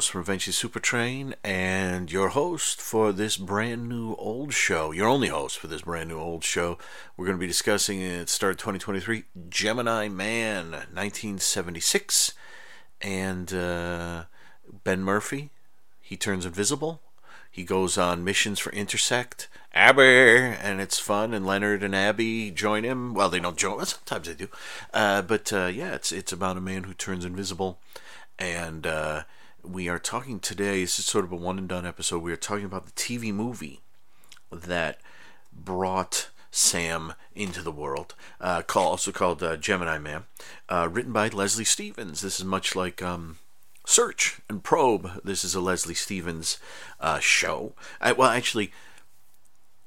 host from Eventually Super Train, and your host for this brand new old show. Your only host for this brand new old show. We're going to be discussing it start 2023 Gemini Man, 1976, and uh, Ben Murphy. He turns invisible. He goes on missions for Intersect. Abby, and it's fun. And Leonard and Abby join him. Well, they don't join. Sometimes they do. Uh, but uh, yeah, it's it's about a man who turns invisible and uh, we are talking today. This is sort of a one and done episode. We are talking about the TV movie that brought Sam into the world, uh, call, also called uh, Gemini Man, uh, written by Leslie Stevens. This is much like um, Search and Probe. This is a Leslie Stevens uh, show. I, well, actually.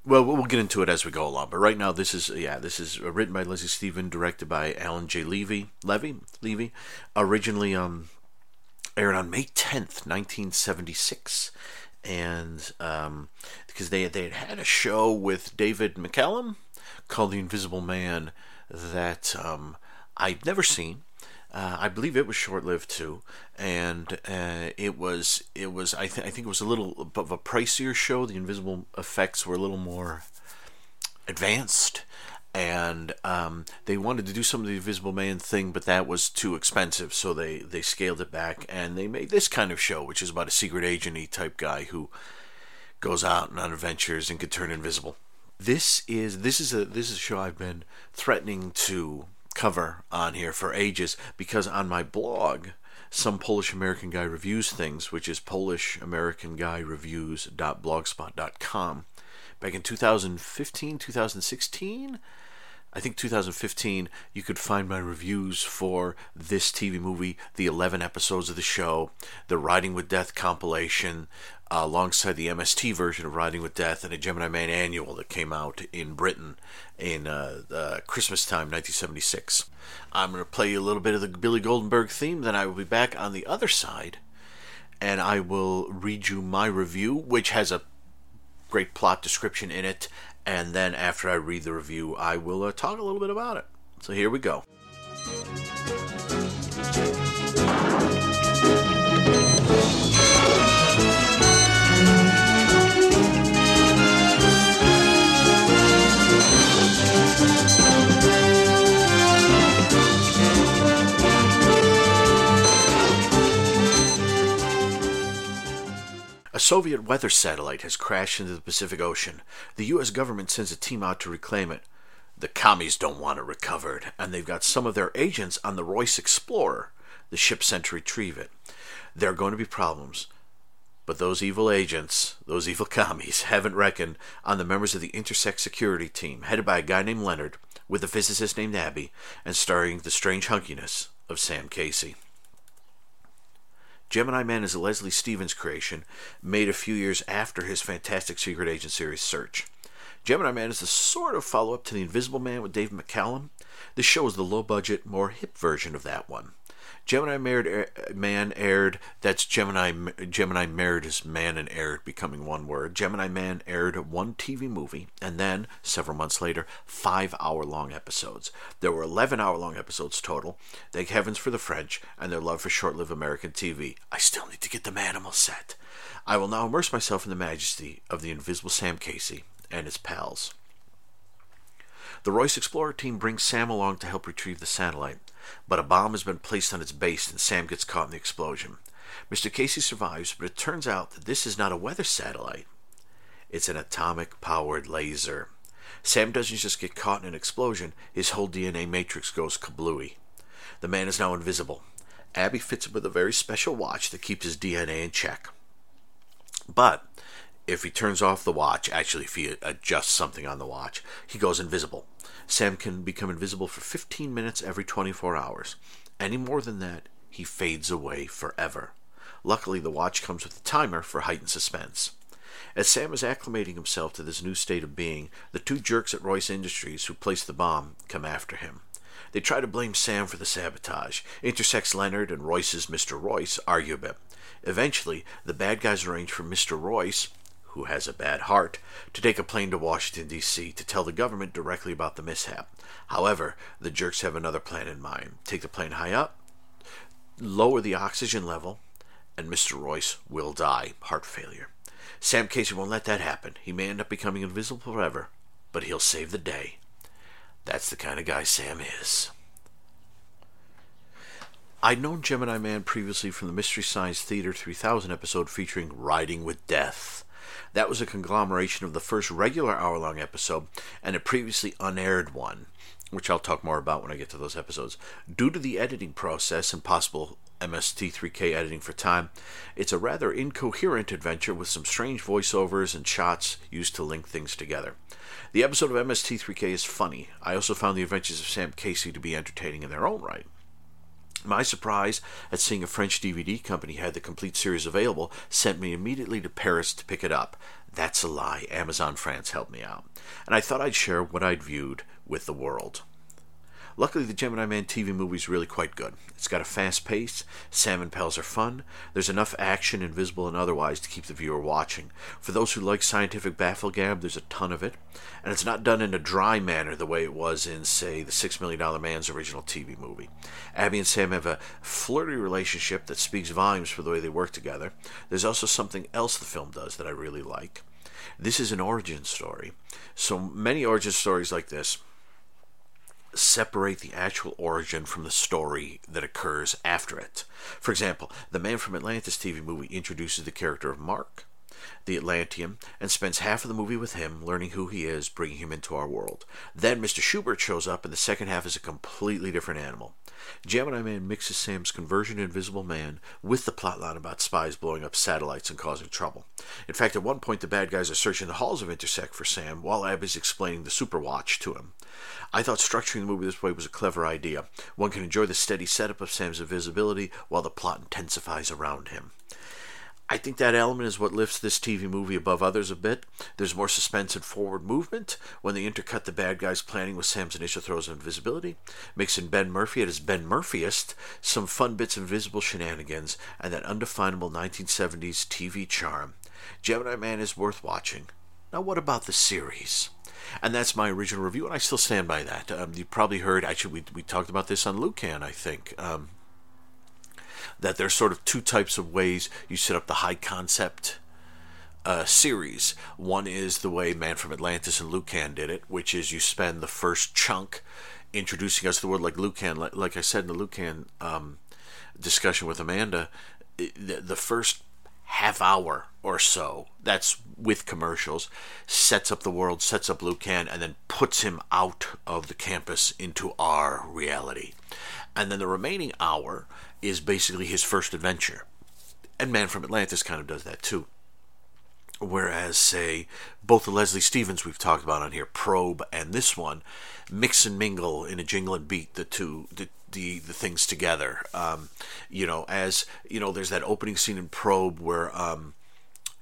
Well, we'll get into it as we go along. But right now, this is yeah, this is written by Leslie Stevens, directed by Alan J. Levi. Levy, Levy, originally um, aired on May 10th, 1976. And um, because they, they had had a show with David McCallum called The Invisible Man that um, I'd never seen. Uh, I believe it was short-lived too, and uh, it was it was I, I think it was a little of a pricier show. The invisible effects were a little more advanced, and um, they wanted to do some of the Invisible Man thing, but that was too expensive, so they they scaled it back, and they made this kind of show, which is about a secret agenty type guy who goes out and on adventures and can turn invisible. This is this is a this is a show I've been threatening to cover on here for ages because on my blog some Polish American guy reviews things, which is polishamericanguyReviews.blogspot.com. Back in 2015, 2016, I think 2015, you could find my reviews for this TV movie, the 11 episodes of the show, the Riding with Death compilation, uh, alongside the MST version of Riding with Death, and a Gemini Man annual that came out in Britain in uh, Christmas time, 1976. I'm going to play you a little bit of the Billy Goldenberg theme, then I will be back on the other side, and I will read you my review, which has a great plot description in it and then after I read the review, I will uh, talk a little bit about it. So here we go. Soviet weather satellite has crashed into the Pacific Ocean. The U.S. government sends a team out to reclaim it. The commies don't want it recovered, and they've got some of their agents on the Royce Explorer, the ship sent to retrieve it. There are going to be problems. But those evil agents, those evil commies, haven't reckoned on the members of the Intersect security team, headed by a guy named Leonard, with a physicist named Abby, and starring the strange hunkiness of Sam Casey. Gemini Man is a Leslie Stevens creation made a few years after his fantastic secret agent series Search. Gemini Man is the sort of follow up to The Invisible Man with Dave McCallum. This show is the low budget, more hip version of that one. Gemini married, Man aired. That's Gemini Gemini married is Man and aired becoming one word. Gemini Man aired one TV movie and then several months later five hour long episodes. There were eleven hour long episodes total. Thank heavens for the French and their love for short lived American TV. I still need to get the Manimal set. I will now immerse myself in the majesty of the invisible Sam Casey and his pals. The Royce Explorer team brings Sam along to help retrieve the satellite but a bomb has been placed on its base and Sam gets caught in the explosion. Mr. Casey survives, but it turns out that this is not a weather satellite. It's an atomic powered laser. Sam doesn't just get caught in an explosion, his whole DNA matrix goes kablooey. The man is now invisible. Abby fits him with a very special watch that keeps his DNA in check. But if he turns off the watch, actually, if he adjusts something on the watch, he goes invisible. Sam can become invisible for 15 minutes every 24 hours. Any more than that, he fades away forever. Luckily, the watch comes with a timer for heightened suspense. As Sam is acclimating himself to this new state of being, the two jerks at Royce Industries who placed the bomb come after him. They try to blame Sam for the sabotage. Intersects Leonard and Royce's Mr. Royce argue a bit. Eventually, the bad guys arrange for Mr. Royce who has a bad heart, to take a plane to Washington, D.C. to tell the government directly about the mishap. However, the jerks have another plan in mind take the plane high up lower the oxygen level, and Mr. Royce will die, heart failure. Sam Casey won't let that happen. He may end up becoming invisible forever, but he'll save the day. That's the kind of guy Sam is. I'd known Gemini Man previously from the Mystery Science Theater 3000 episode featuring Riding with Death. That was a conglomeration of the first regular hour long episode and a previously unaired one, which I'll talk more about when I get to those episodes. Due to the editing process and possible MST3K editing for time, it's a rather incoherent adventure with some strange voiceovers and shots used to link things together. The episode of MST3K is funny. I also found the adventures of Sam Casey to be entertaining in their own right. My surprise at seeing a French DVD company had the complete series available sent me immediately to Paris to pick it up. That's a lie. Amazon France helped me out. And I thought I'd share what I'd viewed with the world. Luckily, the Gemini Man TV movie is really quite good. It's got a fast pace, Sam and pals are fun, there's enough action, invisible and otherwise, to keep the viewer watching. For those who like scientific bafflegab, there's a ton of it, and it's not done in a dry manner the way it was in, say, the Six Million Dollar Man's original TV movie. Abby and Sam have a flirty relationship that speaks volumes for the way they work together. There's also something else the film does that I really like. This is an origin story. So many origin stories like this separate the actual origin from the story that occurs after it. For example, the Man from Atlantis TV movie introduces the character of Mark, the Atlantean, and spends half of the movie with him, learning who he is, bringing him into our world. Then Mr. Schubert shows up, and the second half is a completely different animal. Gemini Man mixes Sam's conversion to Invisible Man with the plotline about spies blowing up satellites and causing trouble. In fact, at one point, the bad guys are searching the halls of Intersect for Sam while Ab is explaining the Superwatch to him. I thought structuring the movie this way was a clever idea. One can enjoy the steady setup of Sam's invisibility while the plot intensifies around him. I think that element is what lifts this TV movie above others a bit. There's more suspense and forward movement when they intercut the bad guys' planning with Sam's initial throes of invisibility, mixing Ben Murphy at his Ben Murphyest, some fun bits of invisible shenanigans, and that undefinable 1970s TV charm. Gemini Man is worth watching. Now, what about the series? And that's my original review, and I still stand by that. Um, you probably heard, actually, we, we talked about this on Lucan, I think. Um, that there's sort of two types of ways you set up the high concept uh, series. One is the way Man from Atlantis and Lucan did it, which is you spend the first chunk introducing us to the world, like Lucan. Like, like I said in the Lucan um, discussion with Amanda, the, the first half hour or so, that's with commercials, sets up the world, sets up Lucan, and then puts him out of the campus into our reality. And then the remaining hour is basically his first adventure. And Man from Atlantis kind of does that too. Whereas, say, both the Leslie Stevens we've talked about on here, Probe, and this one, mix and mingle in a jingle and beat the two the the, the things together. Um, you know, as you know, there's that opening scene in Probe where um,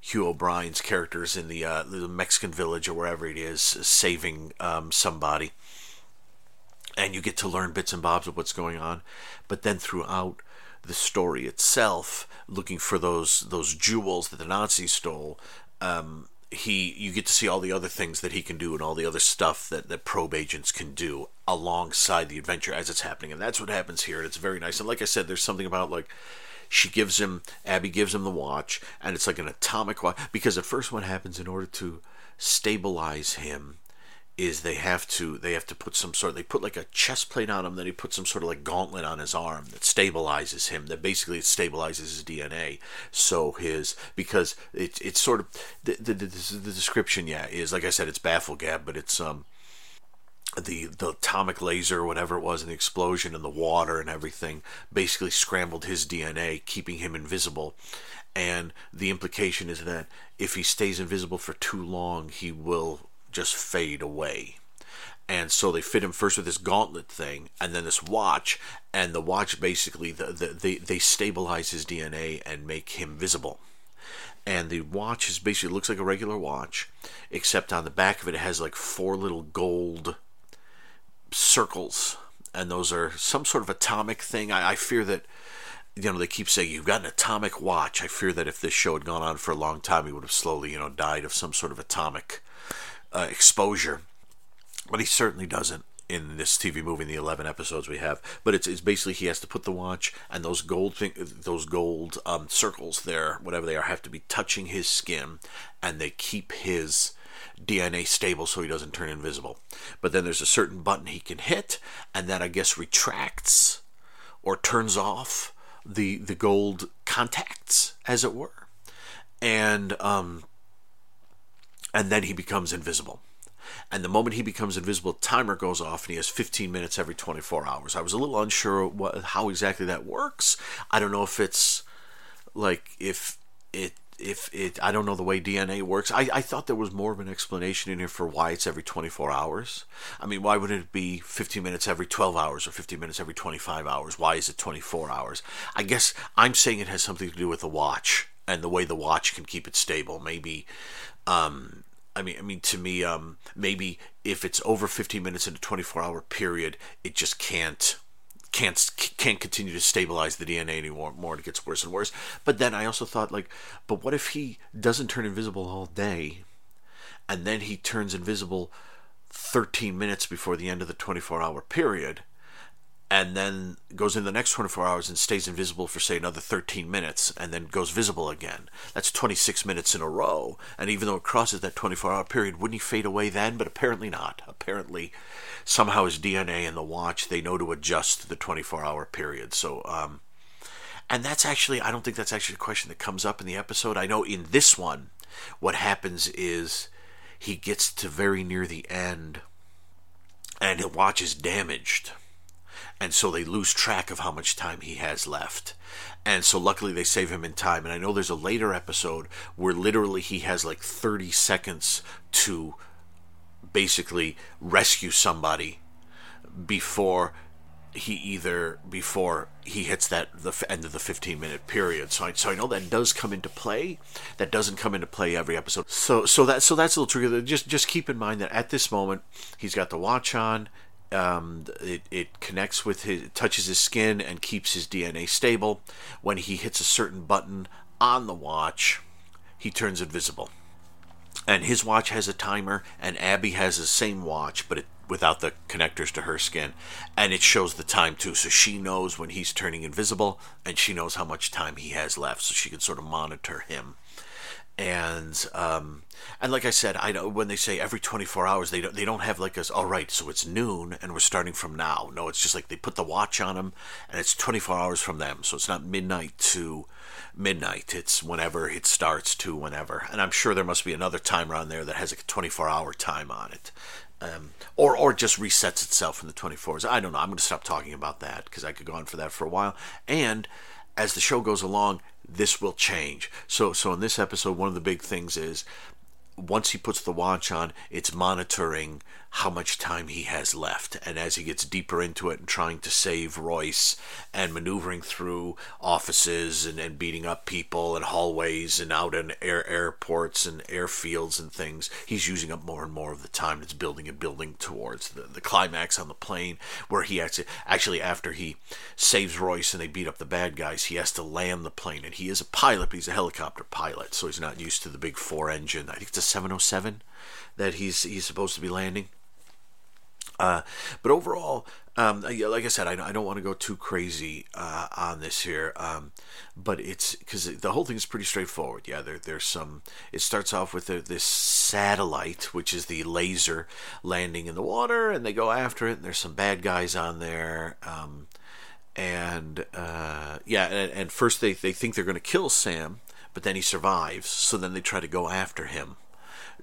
Hugh O'Brian's character is in the uh, the Mexican village or wherever it is, saving um, somebody, and you get to learn bits and bobs of what's going on. But then throughout the story itself, looking for those those jewels that the Nazis stole. Um, he you get to see all the other things that he can do and all the other stuff that, that probe agents can do alongside the adventure as it's happening and that's what happens here and it's very nice and like i said there's something about like she gives him abby gives him the watch and it's like an atomic watch because at first what happens in order to stabilize him is they have to they have to put some sort they put like a chest plate on him then he puts some sort of like gauntlet on his arm that stabilizes him that basically it stabilizes his dna so his because it, it's sort of the, the, the, the description yeah is like i said it's baffle bafflegab but it's um the the atomic laser whatever it was and the explosion and the water and everything basically scrambled his dna keeping him invisible. And the implication is that if he stays invisible for too long he will just fade away. And so they fit him first with this gauntlet thing, and then this watch, and the watch basically the, the, they they stabilize his DNA and make him visible. And the watch is basically looks like a regular watch, except on the back of it, it has like four little gold circles, and those are some sort of atomic thing. I, I fear that you know, they keep saying you've got an atomic watch. I fear that if this show had gone on for a long time, he would have slowly, you know, died of some sort of atomic uh, exposure, but he certainly doesn't in this TV movie in the 11 episodes we have. But it's, it's basically he has to put the watch and those gold thing, those gold um, circles there, whatever they are, have to be touching his skin, and they keep his DNA stable so he doesn't turn invisible. But then there's a certain button he can hit, and that I guess retracts or turns off the the gold contacts, as it were, and um, and then he becomes invisible. And the moment he becomes invisible, timer goes off, and he has 15 minutes every 24 hours. I was a little unsure what, how exactly that works. I don't know if it's like if it if it I don't know the way DNA works. I, I thought there was more of an explanation in here for why it's every 24 hours. I mean, why wouldn't it be 15 minutes every 12 hours or 15 minutes every 25 hours? Why is it 24 hours? I guess I'm saying it has something to do with the watch and the way the watch can keep it stable. Maybe um I mean, I mean, to me, um, maybe if it's over 15 minutes in a 24-hour period, it just can't can't can't continue to stabilize the DNA anymore. More, it gets worse and worse. But then I also thought, like, but what if he doesn't turn invisible all day, and then he turns invisible 13 minutes before the end of the 24-hour period? And then goes in the next 24 hours and stays invisible for say another 13 minutes and then goes visible again. That's 26 minutes in a row. And even though it crosses that 24 hour period wouldn't he fade away then? But apparently not. Apparently somehow his dna in the watch they know to adjust the 24 hour period. So um and that's actually i don't think that's actually a question that comes up in the episode. I know in this one what happens is he gets to very near the end and his watch is damaged and so they lose track of how much time he has left. And so luckily they save him in time. And I know there's a later episode where literally he has like 30 seconds to basically rescue somebody before he either before he hits that the end of the 15 minute period. So I, so I know that does come into play. That doesn't come into play every episode. So so that so that's a little tricky. Just just keep in mind that at this moment he's got the watch on um, it, it connects with his touches his skin and keeps his DNA stable. When he hits a certain button on the watch, he turns invisible. And his watch has a timer, and Abby has the same watch, but it, without the connectors to her skin, and it shows the time too. So she knows when he's turning invisible, and she knows how much time he has left, so she can sort of monitor him and um, and like I said, I know when they say every 24 hours, they don't they don't have like us. All right, so it's noon and we're starting from now. No, it's just like they put the watch on them, and it's 24 hours from them. So it's not midnight to midnight. It's whenever it starts to whenever. And I'm sure there must be another timer on there that has like a 24 hour time on it. Um, or or just resets itself in the 24s. I don't know. I'm going to stop talking about that because I could go on for that for a while. And as the show goes along, this will change. So, so in this episode, one of the big things is once he puts the watch on, it's monitoring how much time he has left. And as he gets deeper into it and trying to save Royce and maneuvering through offices and, and beating up people and hallways and out in air airports and airfields and things, he's using up more and more of the time that's building and building towards the, the climax on the plane where he actually, actually after he saves Royce and they beat up the bad guys, he has to land the plane. And he is a pilot, but he's a helicopter pilot, so he's not used to the big four engine. I think it's a 707 that he's he's supposed to be landing. Uh, but overall, um, like I said, I, I don't want to go too crazy uh, on this here, um, but it's because the whole thing is pretty straightforward. Yeah, there, there's some. It starts off with this satellite, which is the laser landing in the water, and they go after it. And there's some bad guys on there. Um, and uh, yeah, and, and, first they, they think they're going to kill Sam, but then he survives. So then they try to go after him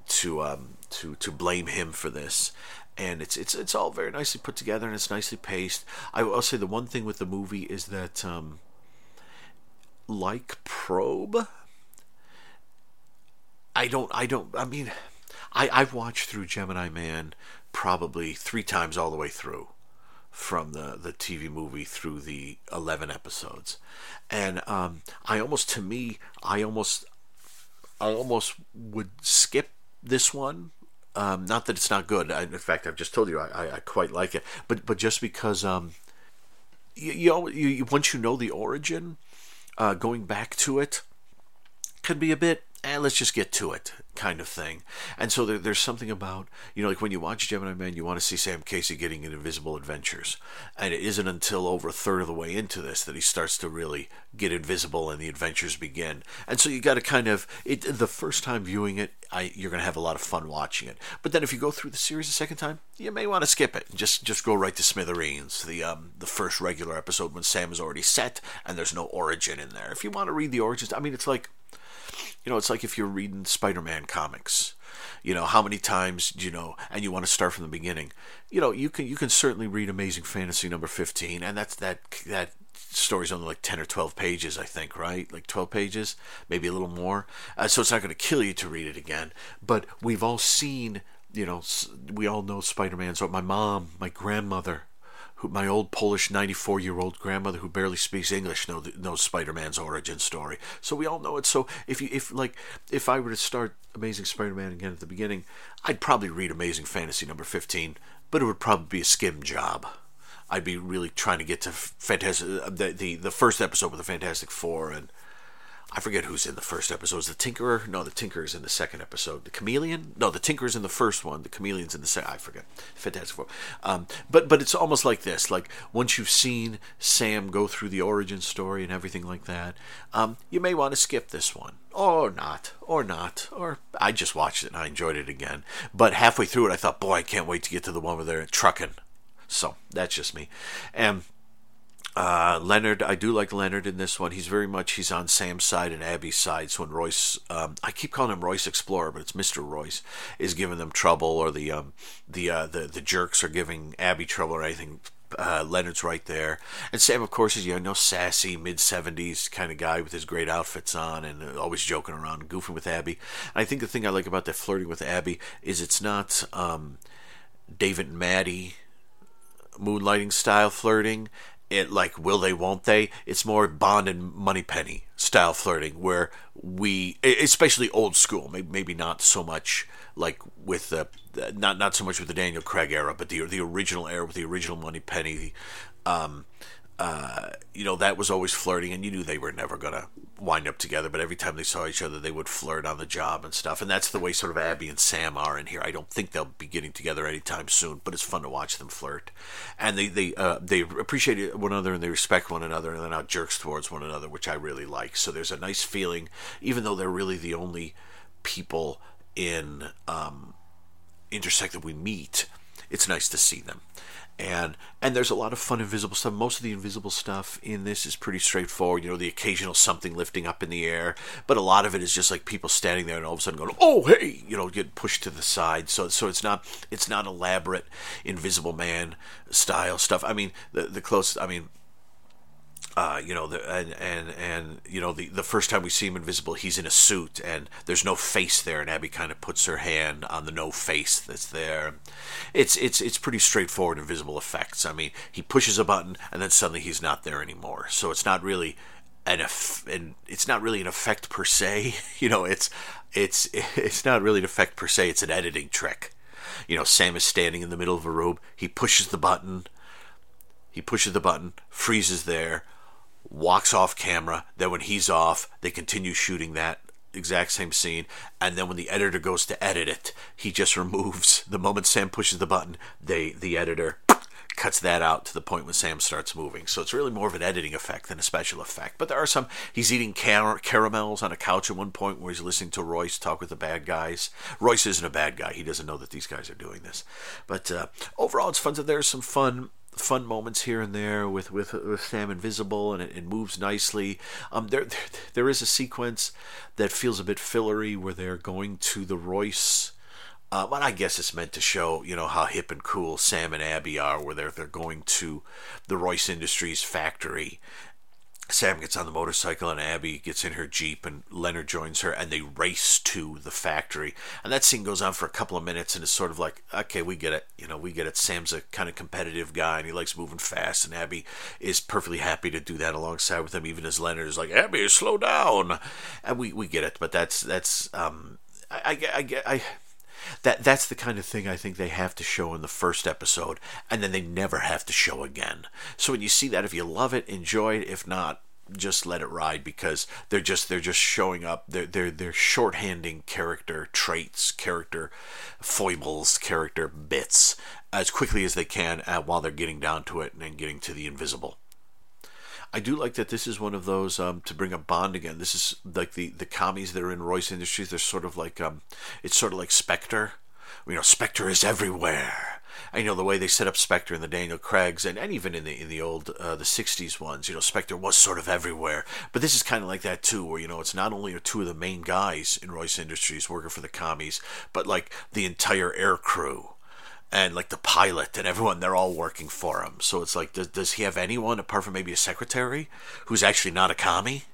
to um, to to blame him for this. And it's it's it's all very nicely put together and it's nicely paced. I will say the one thing with the movie is that um, like Probe, I don't I don't I mean I I've watched through Gemini Man probably three times all the way through from the, the TV movie through the 11 episodes. And um, I almost, to me, I almost, I almost would skip this one. Um, not that it's not good. I, in fact, I've just told you I, I, quite like it. But but just because um, you, you, you once you know the origin, uh, going back to it can be a bit and let's just get to it kind of thing. And so there, there's something about, you know, like when you watch Gemini Man, you want to see Sam Casey getting in invisible adventures. And it isn't until over a third of the way into this that he starts to really get invisible and the adventures begin. And so you got to kind of, it, the first time viewing it, I, you're going to have a lot of fun watching it. But then if you go through the series a second time, you may want to skip it. Just just go right to Smithereens, the um, the first regular episode when Sam is already set and there's no origin in there. If you want to read the origins, I mean, it's like you know, it's like if you're reading Spider-Man comics. You know, how many times, you know, and you want to start from the beginning. You know, you can you can certainly read Amazing Fantasy number 15 and that's that that story's only like 10 or 12 pages, I think, right? Like 12 pages, maybe a little more. Uh, so it's not going to kill you to read it again. But we've all seen, you know, we all know Spider Man's, So my mom, my grandmother, who, my old Polish 94 year old grandmother who barely speaks English know, knows Spider Man's origin story. So we all know it. So if you if like if I were to start Amazing Spider Man again at the beginning, I'd probably read Amazing Fantasy number 15, but it would probably be a skim job. I'd be really trying to get to Fantastic uh, the the, the first episode with the Fantastic Four and I forget who's in the first episode. Is the Tinkerer? No, the Tinkerer is in the second episode. The Chameleon? No, the Tinkerer's in the first one. The Chameleon's in the second. I forget. Fantastic Four. Um, but but it's almost like this. Like once you've seen Sam go through the origin story and everything like that, um, you may want to skip this one, or not, or not, or I just watched it and I enjoyed it again. But halfway through it, I thought, boy, I can't wait to get to the one where they're trucking. So that's just me. And uh, Leonard, I do like Leonard in this one. He's very much he's on Sam's side and Abby's side. So when Royce, um, I keep calling him Royce Explorer, but it's Mister Royce, is giving them trouble, or the um, the uh, the the jerks are giving Abby trouble or anything. Uh, Leonard's right there, and Sam, of course, is you know sassy mid seventies kind of guy with his great outfits on and always joking around, goofing with Abby. And I think the thing I like about that flirting with Abby is it's not um, David and Maddie moonlighting style flirting it like will they won't they? It's more bond and Moneypenny style flirting where we especially old school maybe, not so much like with the not not so much with the daniel craig era but the the original era with the original moneypenny um uh, you know, that was always flirting, and you knew they were never going to wind up together. But every time they saw each other, they would flirt on the job and stuff. And that's the way sort of Abby and Sam are in here. I don't think they'll be getting together anytime soon, but it's fun to watch them flirt. And they they uh, they appreciate one another and they respect one another, and they're not jerks towards one another, which I really like. So there's a nice feeling, even though they're really the only people in um, intersect that we meet. It's nice to see them and and there's a lot of fun invisible stuff. Most of the invisible stuff in this is pretty straightforward. You know, the occasional something lifting up in the air, but a lot of it is just like people standing there and all of a sudden going, "Oh, hey!" You know, get pushed to the side. So so it's not it's not elaborate Invisible Man style stuff. I mean, the the closest. I mean, uh, you know, the, and and and you know, the the first time we see him invisible, he's in a suit and there's no face there, and Abby kind of puts her hand on the no face that's there. It's it's it's pretty straightforward invisible effects. I mean, he pushes a button and then suddenly he's not there anymore. So it's not really an eff- and it's not really an effect per se. You know, it's it's it's not really an effect per se. It's an editing trick. You know, Sam is standing in the middle of a room. He pushes the button. He pushes the button, freezes there walks off camera. Then when he's off, they continue shooting that exact same scene. And then when the editor goes to edit it, he just removes the moment Sam pushes the button. They the editor cuts that out to the point when Sam starts moving. So it's really more of an editing effect than a special effect. But there are some. He's eating car- caramels on a couch at one point where he's listening to Royce talk with the bad guys. Royce isn't a bad guy. He doesn't know that these guys are doing this. But uh, overall, it's fun. There's some fun fun moments here and there with with, with Sam Invisible, and it, it moves nicely. Um, there, there is a sequence that feels a bit fillery where they're going to the Royce. Uh, but I guess it's meant to show, you know, how hip and cool Sam and Abby are, where they're they're going to the Royce Industries factory, Sam gets on the motorcycle and Abby gets in her Jeep and Leonard joins her and they race to the factory. And that scene goes on for a couple of minutes and it's sort of like, okay, we get it. You know, we get it. Sam's a kind of competitive guy and he likes moving fast and Abby is perfectly happy to do that alongside with him, even as Leonard is like, Abby, slow down. And we, we get it. But that's, that's, um, I, I, I, I that that's the kind of thing I think they have to show in the first episode, and then they never have to show again. So when you see that, if you love it, enjoy it. If not, just let it ride because they're just they're just showing up. They're they're they're shorthanding character traits, character foibles, character bits as quickly as they can uh, while they're getting down to it and then getting to the invisible. I do like that this is one of those um, to bring up Bond again. This is like the the commies that are in Royce Industries. They're sort of like um, it's sort of like Spectre. You know, Spectre is everywhere. I know the way they set up Spectre in the Daniel Craig's and, and even in the in the old uh, the '60s ones. You know, Spectre was sort of everywhere, but this is kind of like that too, where you know it's not only two of the main guys in Royce Industries working for the commies, but like the entire air crew and like the pilot and everyone they're all working for him. So it's like does, does he have anyone apart from maybe a secretary who's actually not a commie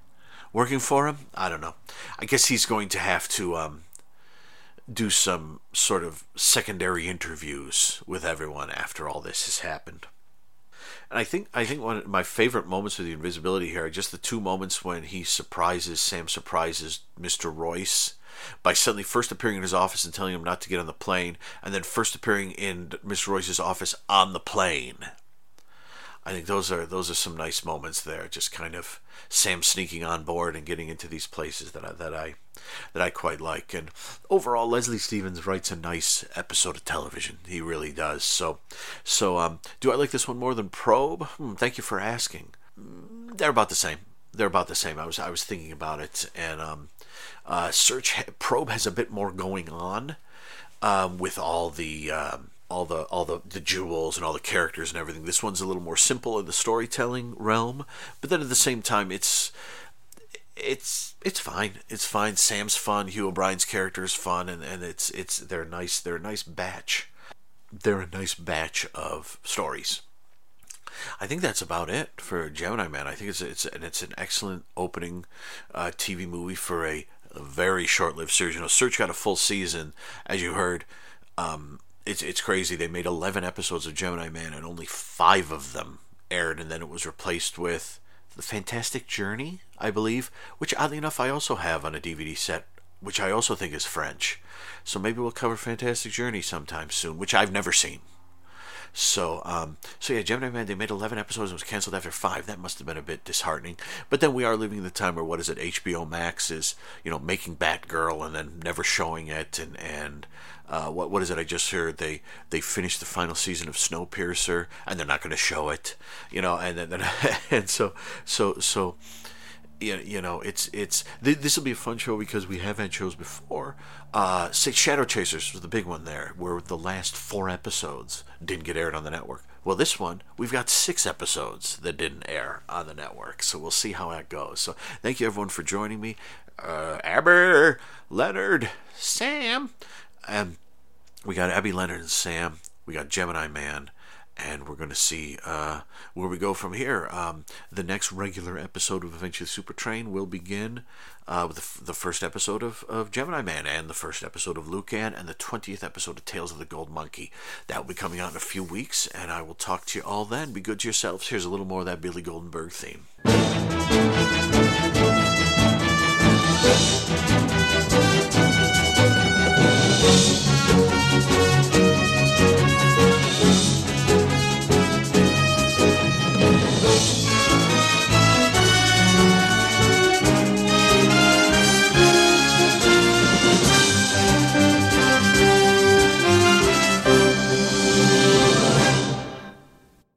working for him? I don't know. I guess he's going to have to um, do some sort of secondary interviews with everyone after all this has happened. And I think I think one of my favorite moments with the invisibility here are just the two moments when he surprises Sam surprises Mr. Royce by suddenly first appearing in his office and telling him not to get on the plane, and then first appearing in Mr. Royce's office on the plane. I think those are those are some nice moments there. Just kind of Sam sneaking on board and getting into these places that I that I that I quite like. And overall, Leslie Stevens writes a nice episode of television. He really does. So, so um, do I like this one more than Probe? Hmm, thank you for asking. Mm, they're about the same. They're about the same. I was I was thinking about it, and um, uh, Search Probe has a bit more going on um, with all the um, all the all the, the jewels and all the characters and everything. This one's a little more simple in the storytelling realm, but then at the same time, it's it's it's fine. It's fine. Sam's fun. Hugh O'Brian's character is fun, and, and it's it's they're nice. They're a nice batch. They're a nice batch of stories. I think that's about it for Gemini Man. I think it's it's and it's an excellent opening uh, TV movie for a a very short-lived series. You know, Search got a full season, as you heard. Um, it's it's crazy. They made 11 episodes of Gemini Man, and only five of them aired, and then it was replaced with the Fantastic Journey, I believe, which oddly enough I also have on a DVD set, which I also think is French. So maybe we'll cover Fantastic Journey sometime soon, which I've never seen. So, um, so yeah, Gemini Man, they made 11 episodes and was canceled after five. That must have been a bit disheartening. But then we are living in the time where, what is it, HBO Max is, you know, making Batgirl and then never showing it. And, and uh, what, what is it I just heard? They, they finished the final season of Snowpiercer and they're not going to show it, you know, and then, and so, so, so, you know, it's it's this will be a fun show because we have had shows before. Uh, say Shadow Chasers was the big one there, where the last four episodes didn't get aired on the network. Well, this one we've got six episodes that didn't air on the network, so we'll see how that goes. So thank you everyone for joining me, uh, Abby, Leonard, Sam, and we got Abby, Leonard, and Sam. We got Gemini Man and we're going to see uh, where we go from here. Um, the next regular episode of Eventually Super Train will begin uh, with the, f- the, first episode of, of Gemini Man and the first episode of Lucan and the 20th episode of Tales of the Gold Monkey. That will be coming out in a few weeks, and I will talk to you all then. Be good to yourselves. Here's a little more of that Billy Goldenberg theme.